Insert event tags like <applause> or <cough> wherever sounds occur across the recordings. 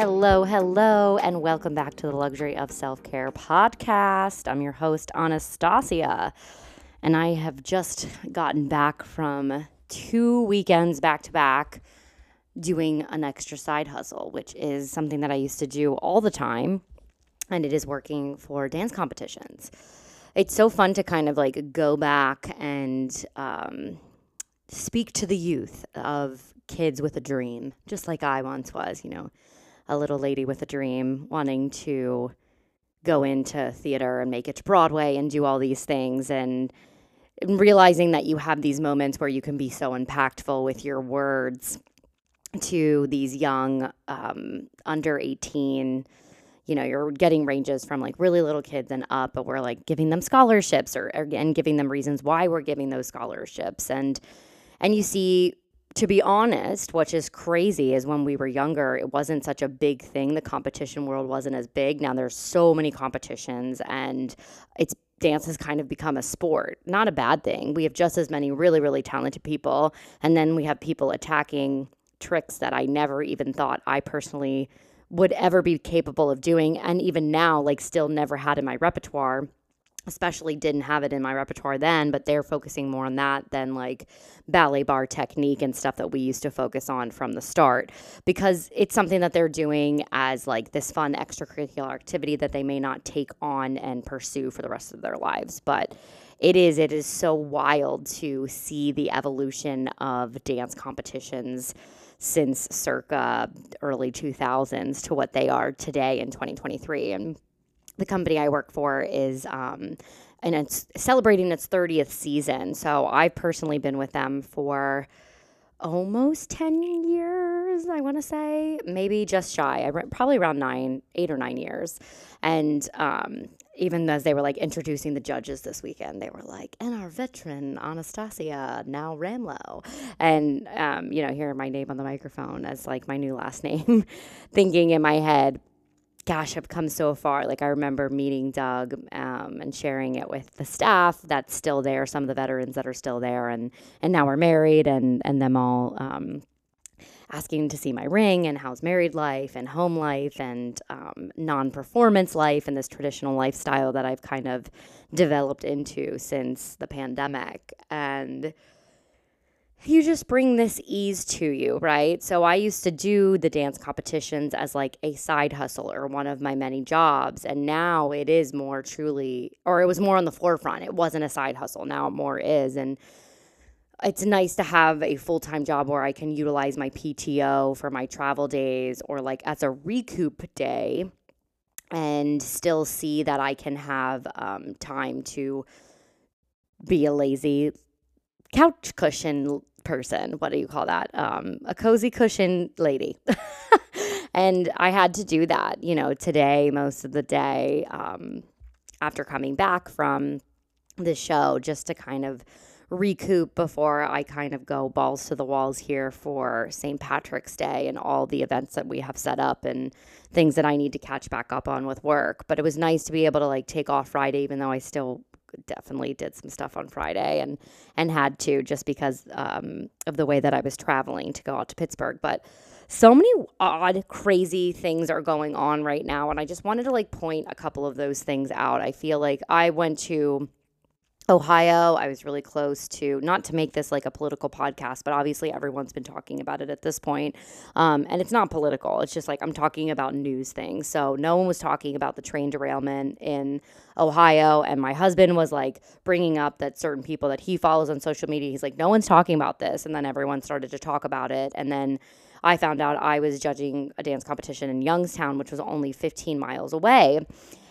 Hello, hello, and welcome back to the Luxury of Self Care podcast. I'm your host, Anastasia, and I have just gotten back from two weekends back to back doing an extra side hustle, which is something that I used to do all the time, and it is working for dance competitions. It's so fun to kind of like go back and um, speak to the youth of kids with a dream, just like I once was, you know, a little lady with a dream wanting to go into theater and make it to Broadway and do all these things and realizing that you have these moments where you can be so impactful with your words to these young um, under 18 you know you're getting ranges from like really little kids and up but we're like giving them scholarships or, or and giving them reasons why we're giving those scholarships. And and you see to be honest which is crazy is when we were younger it wasn't such a big thing the competition world wasn't as big now there's so many competitions and it's dance has kind of become a sport not a bad thing we have just as many really really talented people and then we have people attacking tricks that I never even thought I personally would ever be capable of doing. And even now, like, still never had in my repertoire. Especially didn't have it in my repertoire then, but they're focusing more on that than like ballet barre technique and stuff that we used to focus on from the start because it's something that they're doing as like this fun extracurricular activity that they may not take on and pursue for the rest of their lives. But it is it is so wild to see the evolution of dance competitions since circa early 2000s to what they are today in 2023. And the company I work for is, um, and it's celebrating its 30th season. So I've personally been with them for almost 10 years, I want to say, maybe just shy. I probably around nine, eight or nine years. And um, even as they were like introducing the judges this weekend, they were like, and our veteran Anastasia, now Ramlo. And, um, you know, hearing my name on the microphone as like my new last <laughs> name, thinking in my head, gosh, I've come so far. Like I remember meeting Doug um, and sharing it with the staff that's still there, some of the veterans that are still there, and and now we're married, and and them all um, asking to see my ring and how's married life and home life and um, non performance life and this traditional lifestyle that I've kind of developed into since the pandemic. And you just bring this ease to you, right? So I used to do the dance competitions as like a side hustle or one of my many jobs. And now it is more truly, or it was more on the forefront. It wasn't a side hustle. Now it more is. And it's nice to have a full time job where I can utilize my PTO for my travel days or like as a recoup day and still see that I can have um, time to be a lazy couch cushion person. What do you call that? Um, a cozy cushion lady. <laughs> and I had to do that, you know, today, most of the day um, after coming back from the show, just to kind of recoup before I kind of go balls to the walls here for St. Patrick's Day and all the events that we have set up and things that I need to catch back up on with work. But it was nice to be able to like take off Friday, even though I still definitely did some stuff on Friday and and had to just because um, of the way that I was traveling to go out to Pittsburgh. But so many odd, crazy things are going on right now, and I just wanted to like point a couple of those things out. I feel like I went to Ohio. I was really close to, not to make this like a political podcast, but obviously everyone's been talking about it at this point. Um, and it's not political. It's just like I'm talking about news things. So no one was talking about the train derailment in Ohio. And my husband was like bringing up that certain people that he follows on social media, he's like, no one's talking about this. And then everyone started to talk about it. And then I found out I was judging a dance competition in Youngstown, which was only 15 miles away.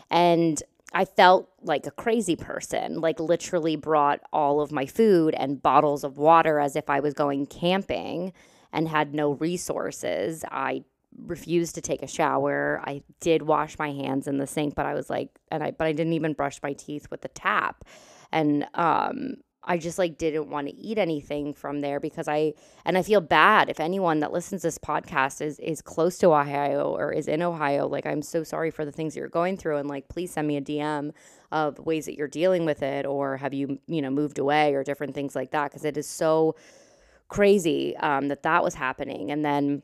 And I felt like a crazy person, like literally brought all of my food and bottles of water as if I was going camping and had no resources. I refused to take a shower. I did wash my hands in the sink, but I was like and I but I didn't even brush my teeth with the tap. And um I just like didn't want to eat anything from there because I and I feel bad if anyone that listens to this podcast is is close to Ohio or is in Ohio like I'm so sorry for the things you're going through and like please send me a DM of ways that you're dealing with it or have you you know moved away or different things like that because it is so crazy um, that that was happening. And then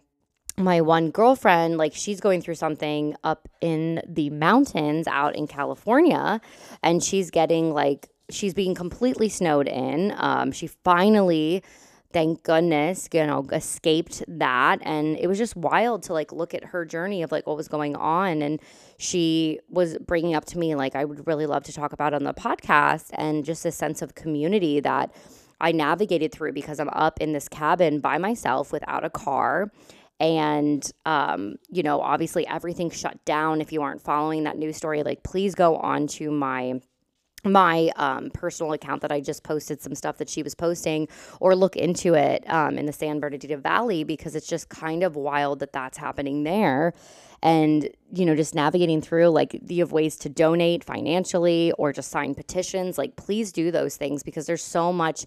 my one girlfriend like she's going through something up in the mountains out in California and she's getting like she's being completely snowed in. Um, she finally, thank goodness, you know, escaped that. And it was just wild to like look at her journey of like what was going on. And she was bringing up to me, like, I would really love to talk about on the podcast and just a sense of community that I navigated through because I'm up in this cabin by myself without a car and um, you know obviously everything shut down if you aren't following that news story like please go on to my my um, personal account that I just posted some stuff that she was posting, or look into it um, in the San Bernardino Valley because it's just kind of wild that that's happening there. And, you know, just navigating through like you have ways to donate financially or just sign petitions. Like, please do those things because there's so much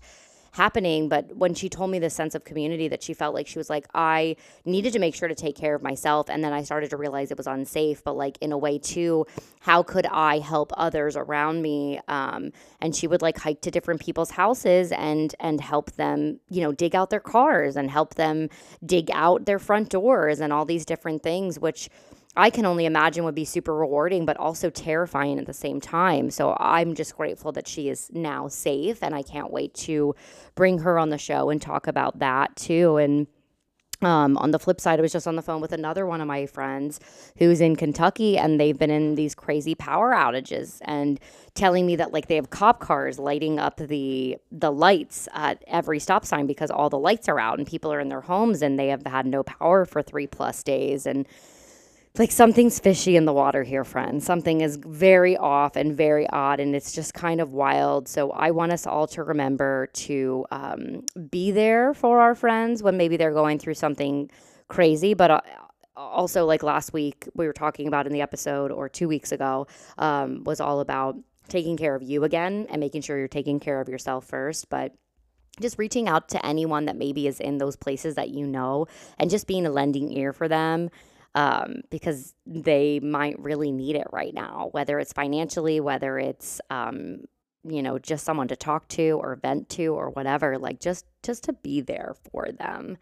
happening. But when she told me the sense of community that she felt like she was like, I needed to make sure to take care of myself. And then I started to realize it was unsafe, but like in a way too, how could I help others around me? Um, and she would like hike to different people's houses and and help them, you know, dig out their cars and help them dig out their front doors and all these different things, which I can only imagine would be super rewarding, but also terrifying at the same time. So I'm just grateful that she is now safe, and I can't wait to bring her on the show and talk about that too. And um, on the flip side, I was just on the phone with another one of my friends who's in Kentucky, and they've been in these crazy power outages, and telling me that like they have cop cars lighting up the the lights at every stop sign because all the lights are out, and people are in their homes, and they have had no power for three plus days, and like something's fishy in the water here, friends. Something is very off and very odd, and it's just kind of wild. So I want us all to remember to um, be there for our friends when maybe they're going through something crazy. But uh, also, like last week, we were talking about in the episode, or two weeks ago, um, was all about taking care of you again and making sure you're taking care of yourself first. But just reaching out to anyone that maybe is in those places that you know and just being a lending ear for them um, because they might really need it right now, whether it's financially, whether it's um, you know just someone to talk to or vent to or whatever. Like just just to be there for them.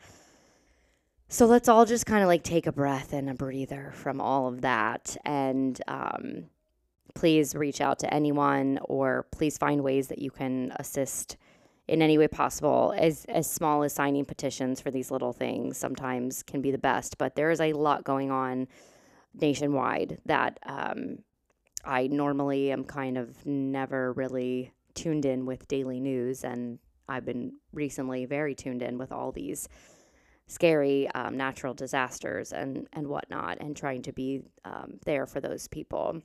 So let's all just kind of like take a breath and a breather from all of that, and um, please reach out to anyone or please find ways that you can assist in any way possible. As as small as signing petitions for these little things sometimes can be the best, but there is a lot going on nationwide that um, I normally am kind of never really tuned in with daily news, and I've been recently very tuned in with all these scary um, natural disasters and and whatnot, and trying to be um, there for those people.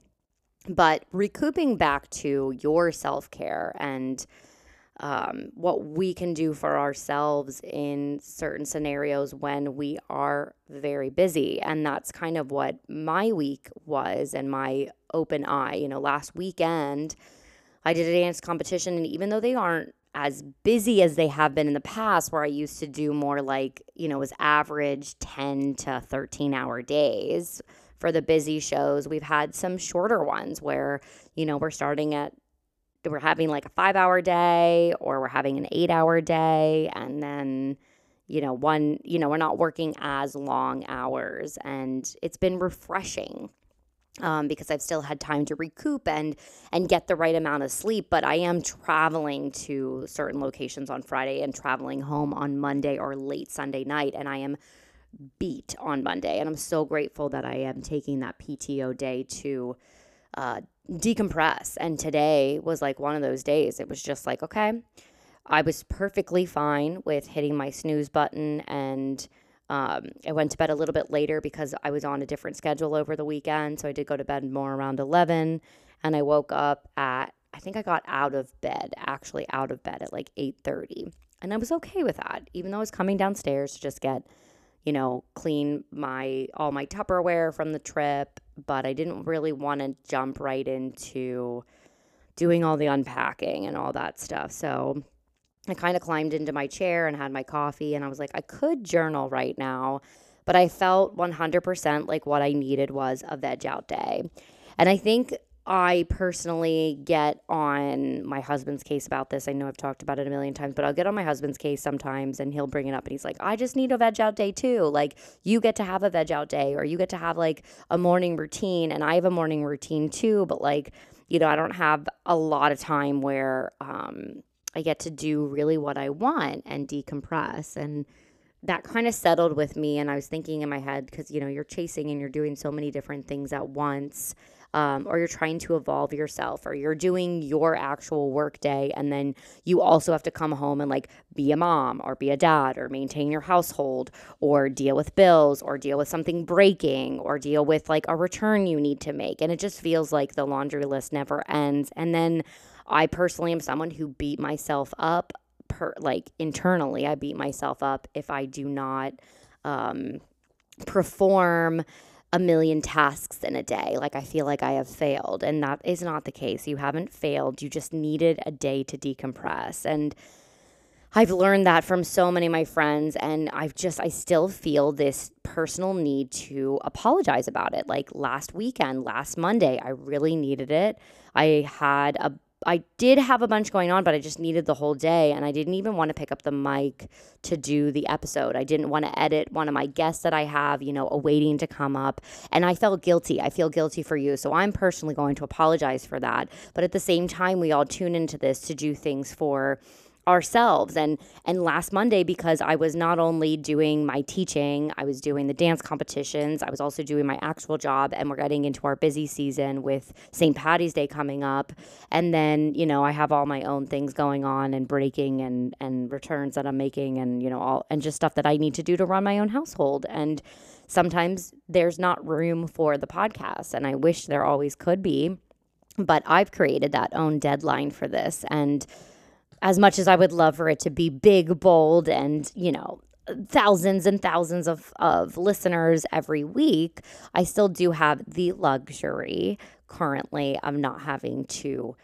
But recouping back to your self care and um, what we can do for ourselves in certain scenarios when we are very busy. And that's kind of what my week was and my open eye. You know, last weekend, I did a dance competition, and even though they aren't as busy as they have been in the past, where I used to do more like, you know, was average 10 to 13 hour days for the busy shows. We've had some shorter ones where, you know, we're starting at we're having like a five hour day or we're having an eight hour day and then you know one you know we're not working as long hours and it's been refreshing um, because I've still had time to recoup and and get the right amount of sleep. But I am traveling to certain locations on Friday and traveling home on Monday or late Sunday night, and I am beat on Monday. And I'm so grateful that I am taking that PTO day to uh, decompress. And today was like one of those days. It was just like, okay, I was perfectly fine with hitting my snooze button and um, I went to bed a little bit later because I was on a different schedule over the weekend. So I did go to bed more around 11 and I woke up at, I think I got out of bed, actually out of bed at like 8.30. And I was okay with that, even though I was coming downstairs to just get, you know, clean my, all my Tupperware from the trip. But I didn't really want to jump right into doing all the unpacking and all that stuff. So I kind of climbed into my chair and had my coffee, and I was like, I could journal right now, but I felt 100% like what I needed was a veg out day. And I think I personally get on my husband's case about this. I know I've talked about it a million times, but I'll get on my husband's case sometimes and he'll bring it up and he's like, I just need a veg out day too. Like, you get to have a veg out day or you get to have like a morning routine. And I have a morning routine too, but like, you know, I don't have a lot of time where, um, I get to do really what I want and decompress. And that kind of settled with me. And I was thinking in my head, because, you know, you're chasing and you're doing so many different things at once. Um, or you're trying to evolve yourself, or you're doing your actual work day, and then you also have to come home and like be a mom, or be a dad, or maintain your household, or deal with bills, or deal with something breaking, or deal with like a return you need to make. And it just feels like the laundry list never ends. And then I personally am someone who beat myself up per like internally. I beat myself up if I do not um, perform a million tasks in a day. Like I feel like I have failed, and that is not the case. You haven't failed. You just needed a day to decompress and. I've learned that from so many of my friends, and I've just, I still feel this personal need to apologize about it. Like last weekend, last Monday, I really needed it. I had a I did have a bunch going on, but I just needed the whole day. And I didn't even want to pick up the mic to do the episode. I didn't want to edit one of my guests that I have, you know, awaiting to come up. And I felt guilty. I feel guilty for you. So I'm personally going to apologize for that. But at the same time, we all tune into this to do things for ourselves. And and last monday because i was not only doing my teaching i was doing the dance competitions i was also doing my actual job and we're getting into our busy season with st patty's day coming up. And then you know i have all my own things going on and breaking and and returns that i'm making and you know all and just stuff that i need to do to run my own household. And sometimes there's not room for the podcast and i wish there always could be but i've created that own deadline for this. And as much as I would love for it to be big, bold, and, you know, thousands and thousands of, of listeners every week, I still do have the luxury currently of not having to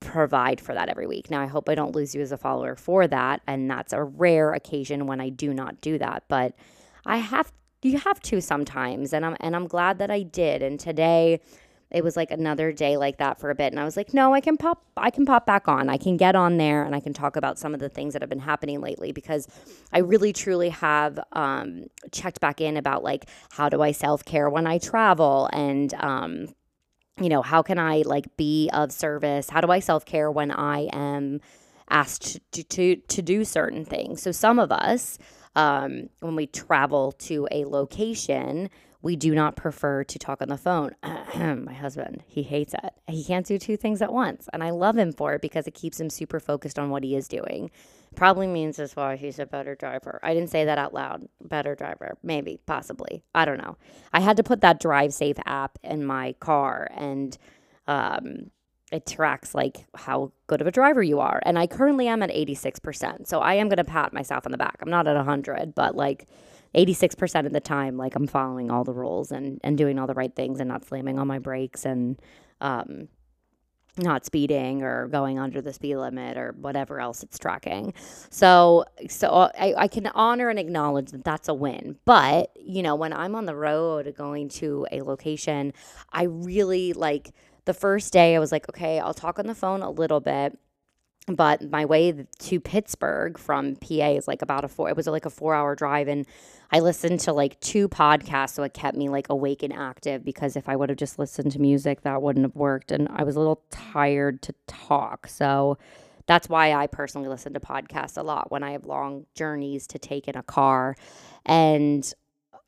provide for that every week. Now, I hope I don't lose you as a follower for that. And that's a rare occasion when I do not do that. But I have, you have to sometimes. And I'm, and I'm glad that I did. And today, it was like another day like that for a bit and i was like no i can pop i can pop back on. I can get on there and i can talk about some of the things that have been happening lately because i really truly have um, checked back in about like how do i self-care when i travel? And um, you know how can i like be of service? How do i self-care when i am asked to, to, to do certain things? So some of us um, when we travel to a location we do not prefer to talk on the phone. <clears throat> My husband, he hates it. He can't do two things at once. And I love him for it because it keeps him super focused on what he is doing. Probably means as why he's a better driver. I didn't say that out loud. Better driver. Maybe, possibly. I don't know. I had to put that Drive Safe app in my car and um, it tracks like how good of a driver you are. And I currently am at 86%. So I am going to pat myself on the back. I'm not at 100, but like 86% of the time, like I'm following all the rules and, and doing all the right things and not slamming on my brakes and um, not speeding or going under the speed limit or whatever else it's tracking. So, so I, I can honor and acknowledge that that's a win. But, you know, when I'm on the road going to a location, I really like the first day I was like, okay, I'll talk on the phone a little bit but my way to Pittsburgh from PA is like about a four. It was like a four-hour drive, and I listened to like two podcasts, so it kept me like awake and active. Because if I would have just listened to music, that wouldn't have worked, and I was a little tired to talk. So that's why I personally listen to podcasts a lot when I have long journeys to take in a car, and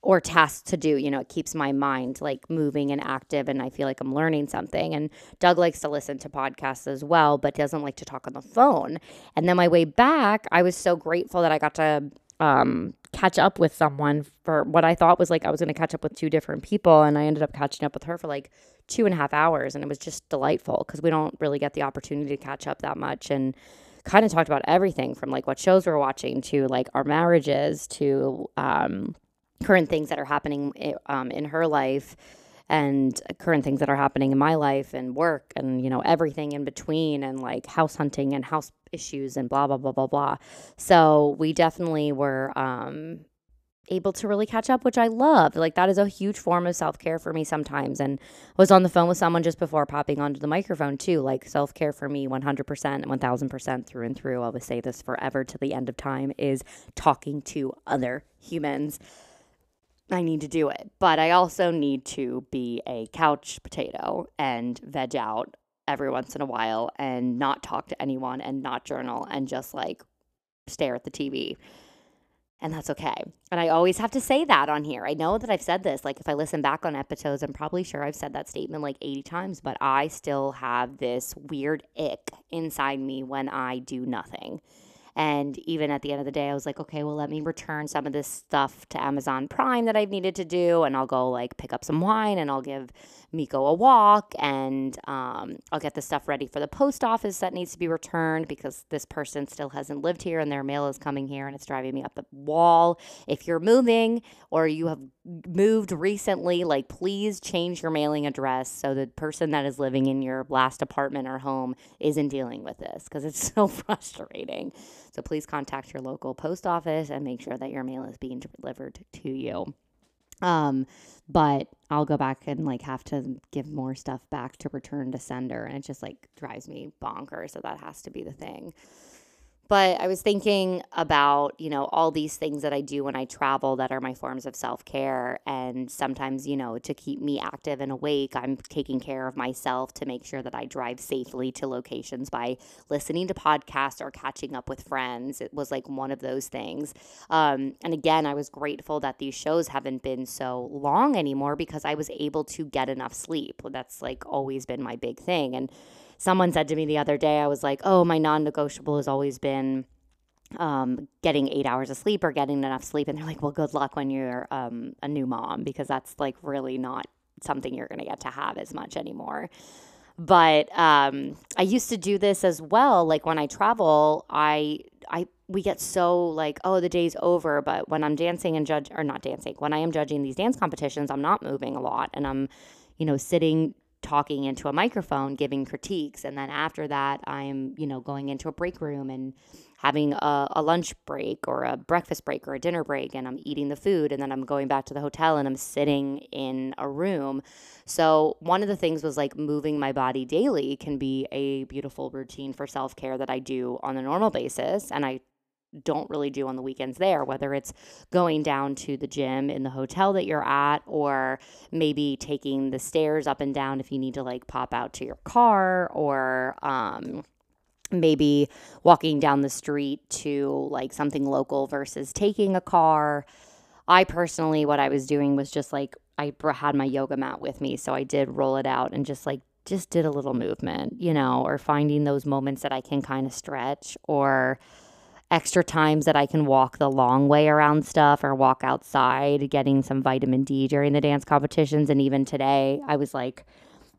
or tasks to do. You know, it keeps my mind like moving and active, and I feel like I'm learning something. And Doug likes to listen to podcasts as well, but doesn't like to talk on the phone. And then my way back, I was so grateful that I got to um, catch up with someone for what I thought was like I was going to catch up with two different people, and I ended up catching up with her for like two and a half hours, and it was just delightful because we don't really get the opportunity to catch up that much and kind of talked about everything from like what shows we are watching to like our marriages to um, current things that are happening eh, um, in her life and current things that are happening in my life and work and you know everything in between and like house hunting and house issues and blah blah blah blah blah. So we definitely were um able to really catch up which i loved like that is a huge form of self-care for me sometimes. And I was on the phone with someone just before popping onto the microphone too. Like self-care for me 100% and 1000% through and through. I will say this forever to the end of time is talking to other humans I need to do it. But I also need to be a couch potato and veg out every once in a while and not talk to anyone and not journal and just like stare at the TV. And that's okay. And I always have to say that on here. I know that I've said this. Like, if I listen back on episodes, I'm probably sure I've said that statement like 80 times, but I still have this weird ick inside me when I do nothing. And even at the end of the day, I was like, okay, well, let me return some of this stuff to Amazon Prime that I've needed to do. And I'll go like pick up some wine and I'll give Miko a walk and um, I'll get the stuff ready for the post office that needs to be returned because this person still hasn't lived here and their mail is coming here and it's driving me up the wall. If you're moving or you have moved recently, like please change your mailing address so the person that is living in your last apartment or home isn't dealing with this because it's <laughs> so frustrating. So please contact your local post office and make sure that your mail is being delivered to you. Um, but I'll go back and like have to give more stuff back to return to sender, and it just like drives me bonkers. So that has to be the thing. But I was thinking about, you know, all these things that I do when I travel that are my forms of self care. And sometimes, you know, to keep me active and awake, I'm taking care of myself to make sure that I drive safely to locations by listening to podcasts or catching up with friends. It was like one of those things. Um, and again, I was grateful that these shows haven't been so long anymore because I was able to get enough sleep. That's like always been my big thing. And someone said to me the other day, I was like, oh, my non negotiable has always been um, getting eight hours of sleep or getting enough sleep. And they're like, well, good luck when you're um, a new mom because that's like really not something you're going to get to have as much anymore. But um, I used to do this as well. Like when I travel, I I we get so like oh the day's over. But when I'm dancing and judge or not dancing, when I am judging these dance competitions, I'm not moving a lot and I'm you know sitting talking into a microphone giving critiques and then after that i'm you know going into a break room and having a, a, lunch break or a breakfast break or a dinner break and i'm eating the food and then i'm going back to the hotel and i'm sitting in a room. So one of the things was like moving my body daily can be a beautiful routine for self-care that i do on a normal basis and i don't really do on the weekends there, whether it's going down to the gym in the hotel that you're at, or maybe taking the stairs up and down if you need to like pop out to your car, or um, maybe walking down the street to like something local versus taking a car. I personally, what I was doing was just like I had my yoga mat with me, so I did roll it out and just like just did a little movement, you know, or finding those moments that I can kind of stretch or extra times that I can walk the long way around stuff or walk outside, getting some vitamin D during the dance competitions. And even today, I was like,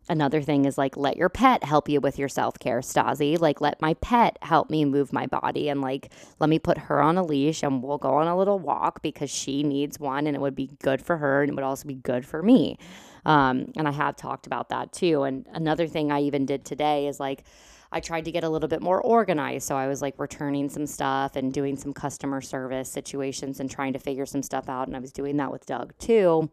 another thing is like, let your pet help you with your self care, Stasi. Like, let my pet help me move my body and like, let me put her on a leash and we'll go on a little walk because she needs one and it would be good for her and it would also be good for me. Um, and I have talked about that too. And another thing I even did today is like, I tried to get a little bit more organized. So I was like returning some stuff and doing some customer service situations and trying to figure some stuff out. And I was doing that with Doug too.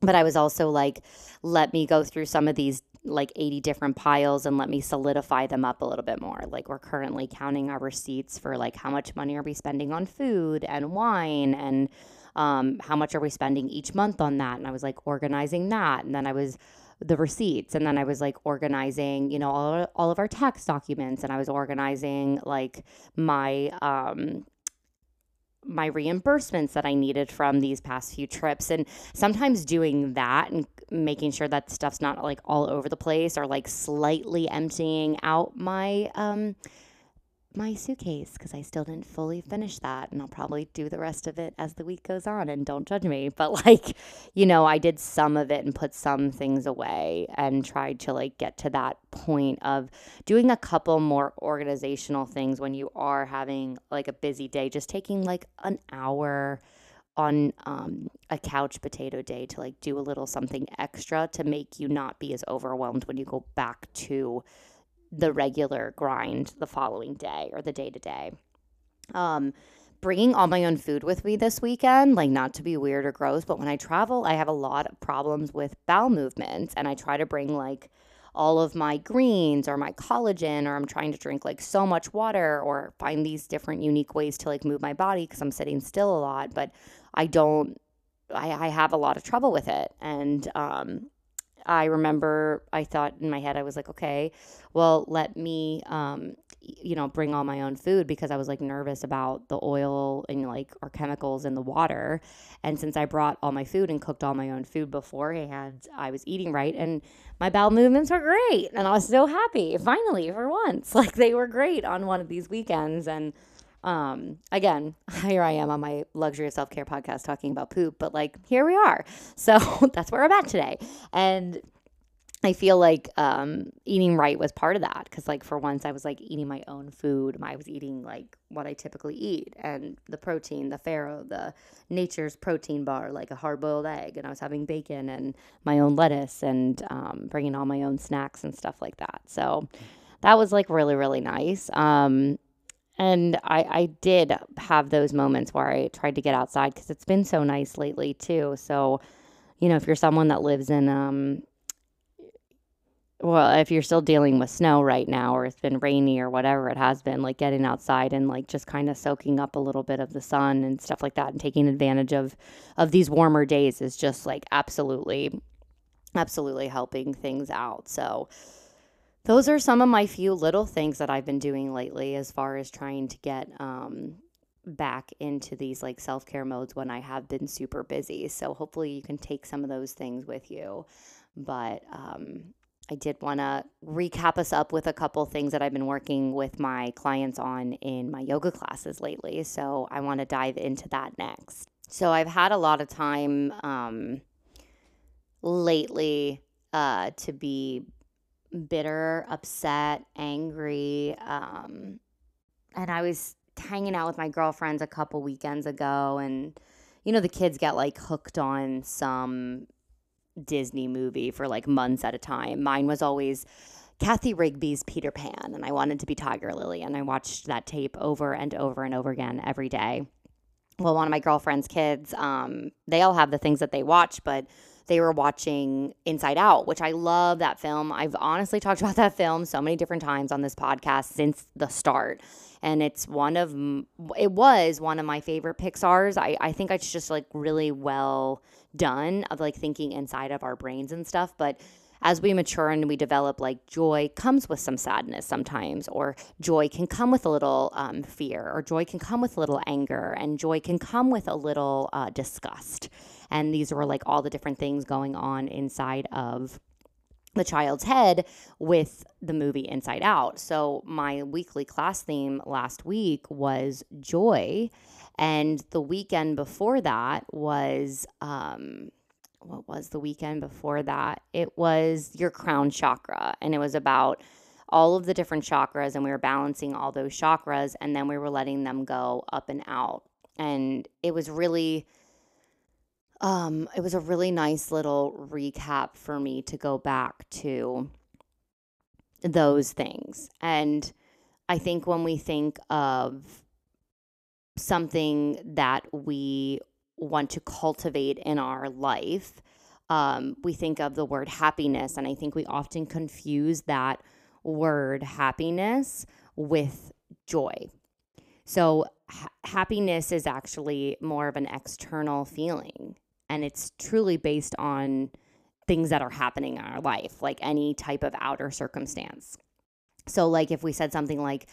But I was also like, let me go through some of these like 80 different piles and let me solidify them up a little bit more. Like we're currently counting our receipts for like how much money are we spending on food and wine and um, how much are we spending each month on that. And I was like organizing that. And then I was the receipts and then I was like organizing, you know, all, all of our tax documents and I was organizing like my um my reimbursements that I needed from these past few trips. And sometimes doing that and making sure that stuff's not like all over the place or like slightly emptying out my um my suitcase because I still didn't fully finish that. And I'll probably do the rest of it as the week goes on. And don't judge me. But <laughs> like, you know, I did some of it and put some things away and tried to like get to that point of doing a couple more organizational things when you are having like a busy day, just taking like an hour on um, a couch potato day to like do a little something extra to make you not be as overwhelmed when you go back to the regular grind the following day or the day to day. Um, bringing all my own food with me this weekend, like not to be weird or gross, but when I travel, I have a lot of problems with bowel movements, and I try to bring like all of my greens or my collagen, or I'm trying to drink like so much water or find these different unique ways to like move my body because I'm sitting still a lot, but I don't. I, I have a lot of trouble with it, and um, I remember I thought in my head, I was like, okay, well, let me, um, you know, bring all my own food because I was like nervous about the oil and like our chemicals in the water. And since I brought all my food and cooked all my own food beforehand, I was eating right and my bowel movements were great. And I was so happy finally for once. <laughs> Like they were great on one of these weekends. And, um, again, <laughs> here I am on my luxury of self care podcast talking about poop, but like here we are. <laughs> So that's where I'm at today. And I feel like um, eating right was part of that because, like, for once, I was like eating my own food. I was eating like what I typically eat and the protein, the farro, the nature's protein bar, like a hard boiled egg. And I was having bacon and my own lettuce and um, bringing all my own snacks and stuff like that. So that was like really, really nice. Um, and I, I did have those moments where I tried to get outside because it's been so nice lately too. So, you know, if you're someone that lives in, um, well, if you're still dealing with snow right now, or it's been rainy or whatever it has been, like getting outside and like just kind of soaking up a little bit of the sun and stuff like that, and taking advantage of of these warmer days is just like absolutely, absolutely helping things out. So, those are some of my few little things that I've been doing lately as far as trying to get um, back into these like self care modes when I have been super busy. So hopefully you can take some of those things with you. But um, I did want to recap us up with a couple things that I've been working with my clients on in my yoga classes lately. So I want to dive into that next. So I've had a lot of time um, lately uh, to be bitter, upset, angry. Um, and I was hanging out with my girlfriends a couple weekends ago, and you know, the kids get like hooked on some Disney movie for like months at a time. Mine was always Cathy Rigby's Peter Pan, and I wanted to be Tiger Lily, and I watched that tape over and over and over again every day. Well, one of my girlfriend's kids, um, they all have the things that they watch, but they were watching Inside Out, which I love that film. I've honestly talked <laughs> about that film so many different times on this podcast since the start. And it's one of, it was one of my favorite Pixar's. I, I think it's just like really well done of like thinking inside of our brains and stuff. But as we mature and we develop, like joy comes with some sadness sometimes, or joy can come with a little um, fear, or joy can come with a little anger, and joy can come with a little uh, disgust. And these were like all the different things going on inside of the child's head with the movie Inside Out. So, my weekly class theme last week was joy. And the weekend before that was, um, what was the weekend before that? It was your crown chakra. And it was about all of the different chakras. And we were balancing all those chakras. And then we were letting them go up and out. And it was really um, it was a really nice little recap for me to go back to those things. And I think when we think of something that we want to cultivate in our life, um, we think of the word happiness, and I think we often confuse that word happiness with joy. So, ha- happiness is actually more of an external feeling, and it's truly based on things that are happening in our life, like any type of outer circumstance. So, like if we said something like,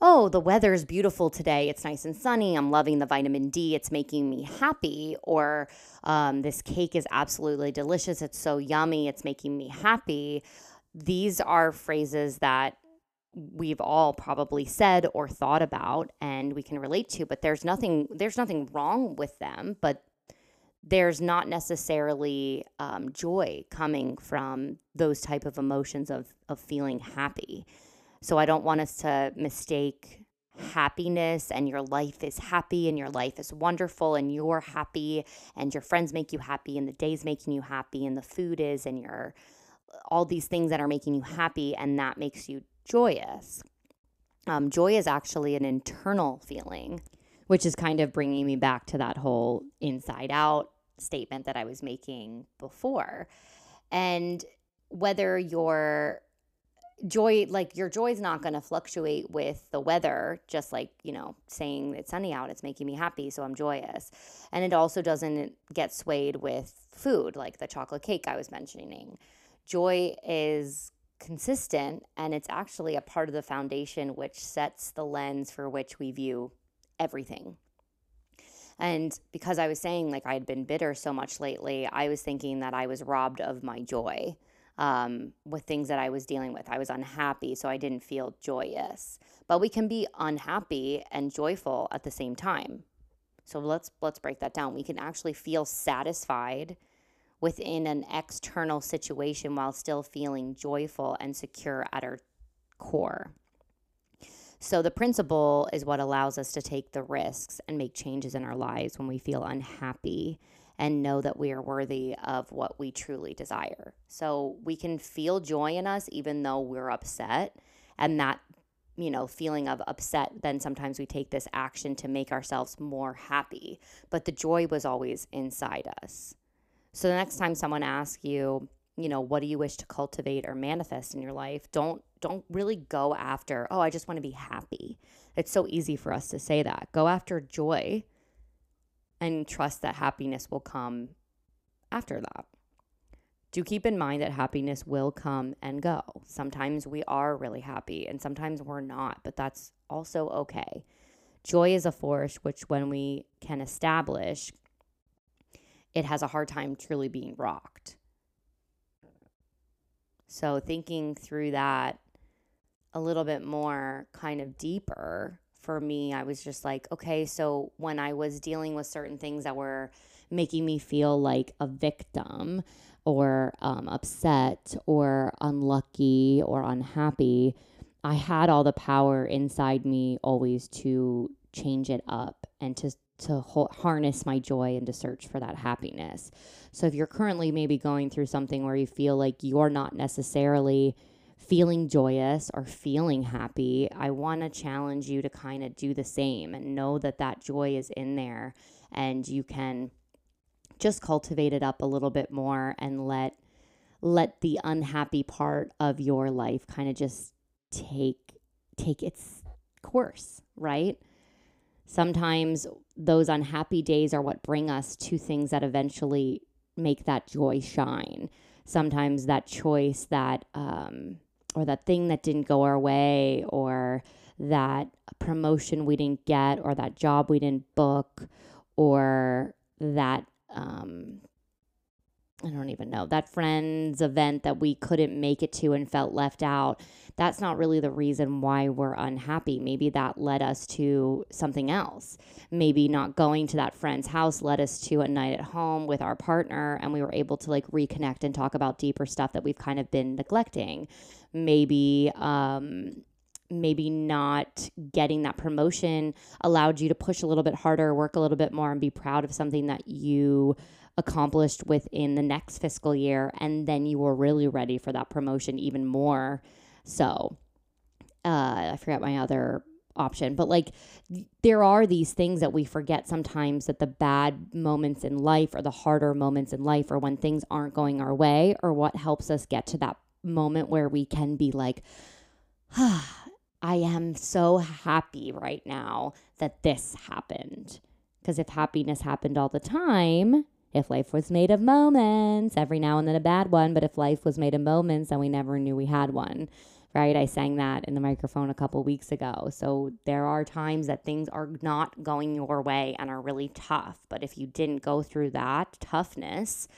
oh, the weather's beautiful today. It's nice and sunny. I'm loving the vitamin D. It's making me happy. Or um, this cake is absolutely delicious. It's so yummy. It's making me happy. These are phrases that we've all probably said or thought about and we can relate to but there's nothing there's nothing wrong with them but there's not necessarily um, joy coming from those type of emotions of of feeling happy so I don't want us to mistake happiness and your life is happy and your life is wonderful and you're happy and your friends make you happy and the day's making you happy and the food is and your all these things that are making you happy and that makes you joyous. Um, joy is actually an internal feeling, which is kind of bringing me back to that whole inside out statement that I was making before. And whether you're joy like your joy is not going to fluctuate with the weather just like you know saying it's sunny out it's making me happy so i'm joyous. And it also doesn't get swayed with food like the chocolate cake i was mentioning. Joy is consistent and it's actually a part of the foundation which sets the lens for which we view everything and because i was saying like i had been bitter so much lately i was thinking that i was robbed of my joy um, with things that I was dealing with. I was unhappy, so I didn't feel joyous. But we can be unhappy and joyful at the same time. So let's let's break that down. We can actually feel satisfied within an external situation while still feeling joyful and secure at our core. So the principle is what allows us to take the risks and make changes in our lives when we feel unhappy and know that we are worthy of what we truly desire. So we can feel joy in us even though we're upset. And that, you know, feeling of upset, then sometimes we take this action to make ourselves more happy. But the joy was always inside us. So the next time someone asks you, you know, what do you wish to cultivate or manifest in your life? Don't don't really go after, oh, I just want to be happy. It's so easy for us to say that. Go after joy and trust that happiness will come after that. Do keep in mind that happiness will come and go. Sometimes we are really happy and sometimes we're not, but that's also okay. Joy is a force which, when we can establish, it has a hard time truly being rocked. So, thinking through that a little bit more kind of deeper, for me, I was just like, okay, so when I was dealing with certain things that were making me feel like a victim or um, upset or unlucky or unhappy, I had all the power inside me always to change it up and to to harness my joy and to search for that happiness. So if you're currently maybe going through something where you feel like you're not necessarily feeling joyous or feeling happy, I want to challenge you to kind of do the same and know that that joy is in there and you can just cultivate it up a little bit more and let let the unhappy part of your life kind of just take take its course, right? Sometimes those unhappy days are what bring us to things that eventually make that joy shine. Sometimes that choice that um, or that thing that didn't go our way or that promotion we didn't get or that job we didn't book or that um, I don't even know, that friend's event that we couldn't make it to and felt left out, that's not really the reason why we're unhappy. Maybe that led us to something else. Maybe not going to that friend's house led us to a night at home with our partner and we were able to like reconnect and talk about deeper stuff that we've kind of been neglecting. Maybe, um, maybe not getting that promotion allowed you to push a little bit harder, work a little bit more, and be proud of something that you accomplished within the next fiscal year. And then you were really ready for that promotion even more. So, uh, I forget my other option. But like, there are these things that we forget sometimes that the bad moments in life or the harder moments in life or when things aren't going our way or what helps us get to that moment where we can be like, ah, <sighs> I am so happy right now that this happened. Because if happiness happened all the time, if life was made of moments, every now and then a bad one, but if life was made of moments, then we never knew we had one, right? I sang that in the microphone a couple weeks ago. So there are times that things are not going your way and are really tough. But if you didn't go through that toughness,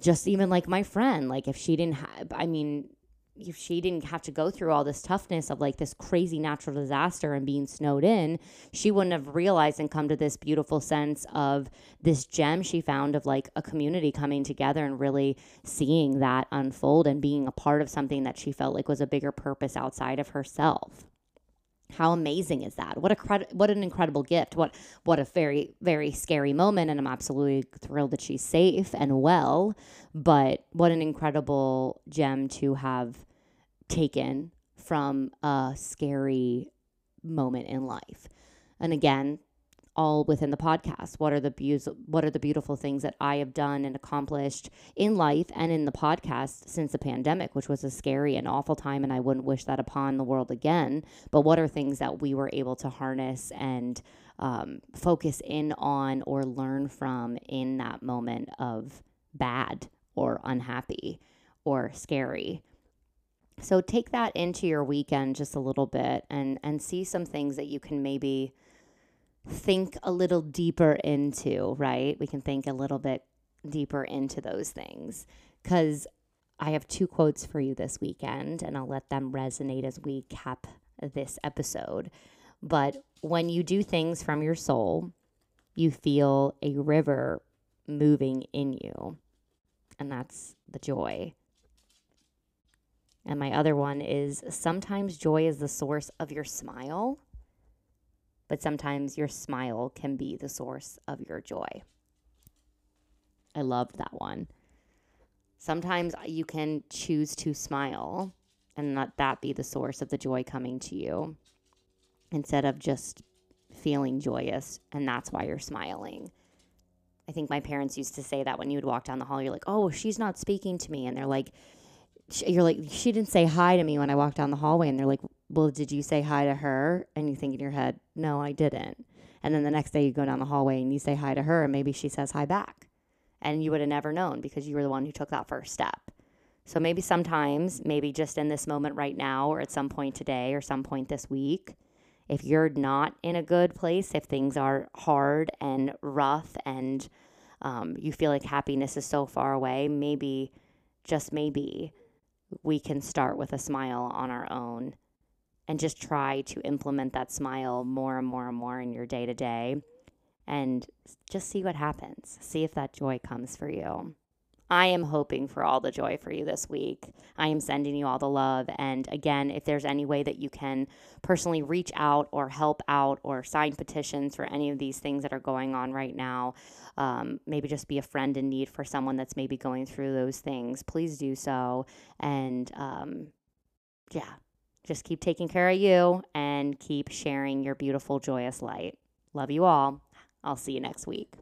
just even like my friend, like if she didn't have, I mean, if she didn't have to go through all this toughness of like this crazy natural disaster and being snowed in, she wouldn't have realized and come to this beautiful sense of this gem she found of like a community coming together and really seeing that unfold and being a part of something that she felt like was a bigger purpose outside of herself. How amazing is that? What a cred- what an incredible gift. What what a very very scary moment and I'm absolutely thrilled that she's safe and well, but what an incredible gem to have taken from a scary moment in life. And again, all within the podcast. What are the be- what are the beautiful things that I have done and accomplished in life and in the podcast since the pandemic, which was a scary and awful time and I wouldn't wish that upon the world again. But what are things that we were able to harness and um, focus in on or learn from in that moment of bad or unhappy or scary? So take that into your weekend just a little bit and and see some things that you can maybe think a little deeper into, right? We can think a little bit deeper into those things cuz I have two quotes for you this weekend and I'll let them resonate as we cap this episode. But when you do things from your soul, you feel a river moving in you. And that's the joy. And my other one is sometimes joy is the source of your smile, but sometimes your smile can be the source of your joy. I loved that one. Sometimes you can choose to smile and let that be the source of the joy coming to you instead of just feeling joyous and that's why you're smiling. I think my parents used to say that when you would walk down the hall, you're like, oh, she's not speaking to me. And they're like, you're like, she didn't say hi to me when I walked down the hallway. And they're like, well, did you say hi to her? And you think in your head, no, I didn't. And then the next day you go down the hallway and you say hi to her, and maybe she says hi back. And you would have never known because you were the one who took that first step. So maybe sometimes, maybe just in this moment right now, or at some point today, or some point this week, if you're not in a good place, if things are hard and rough and um, you feel like happiness is so far away, maybe, just maybe, we can start with a smile on our own and just try to implement that smile more and more and more in your day to day and just see what happens. See if that joy comes for you. I am hoping for all the joy for you this week. I am sending you all the love. And again, if there's any way that you can personally reach out or help out or sign petitions for any of these things that are going on right now, um, maybe just be a friend in need for someone that's maybe going through those things, please do so. And um, yeah, just keep taking care of you and keep sharing your beautiful, joyous light. Love you all. I'll see you next week.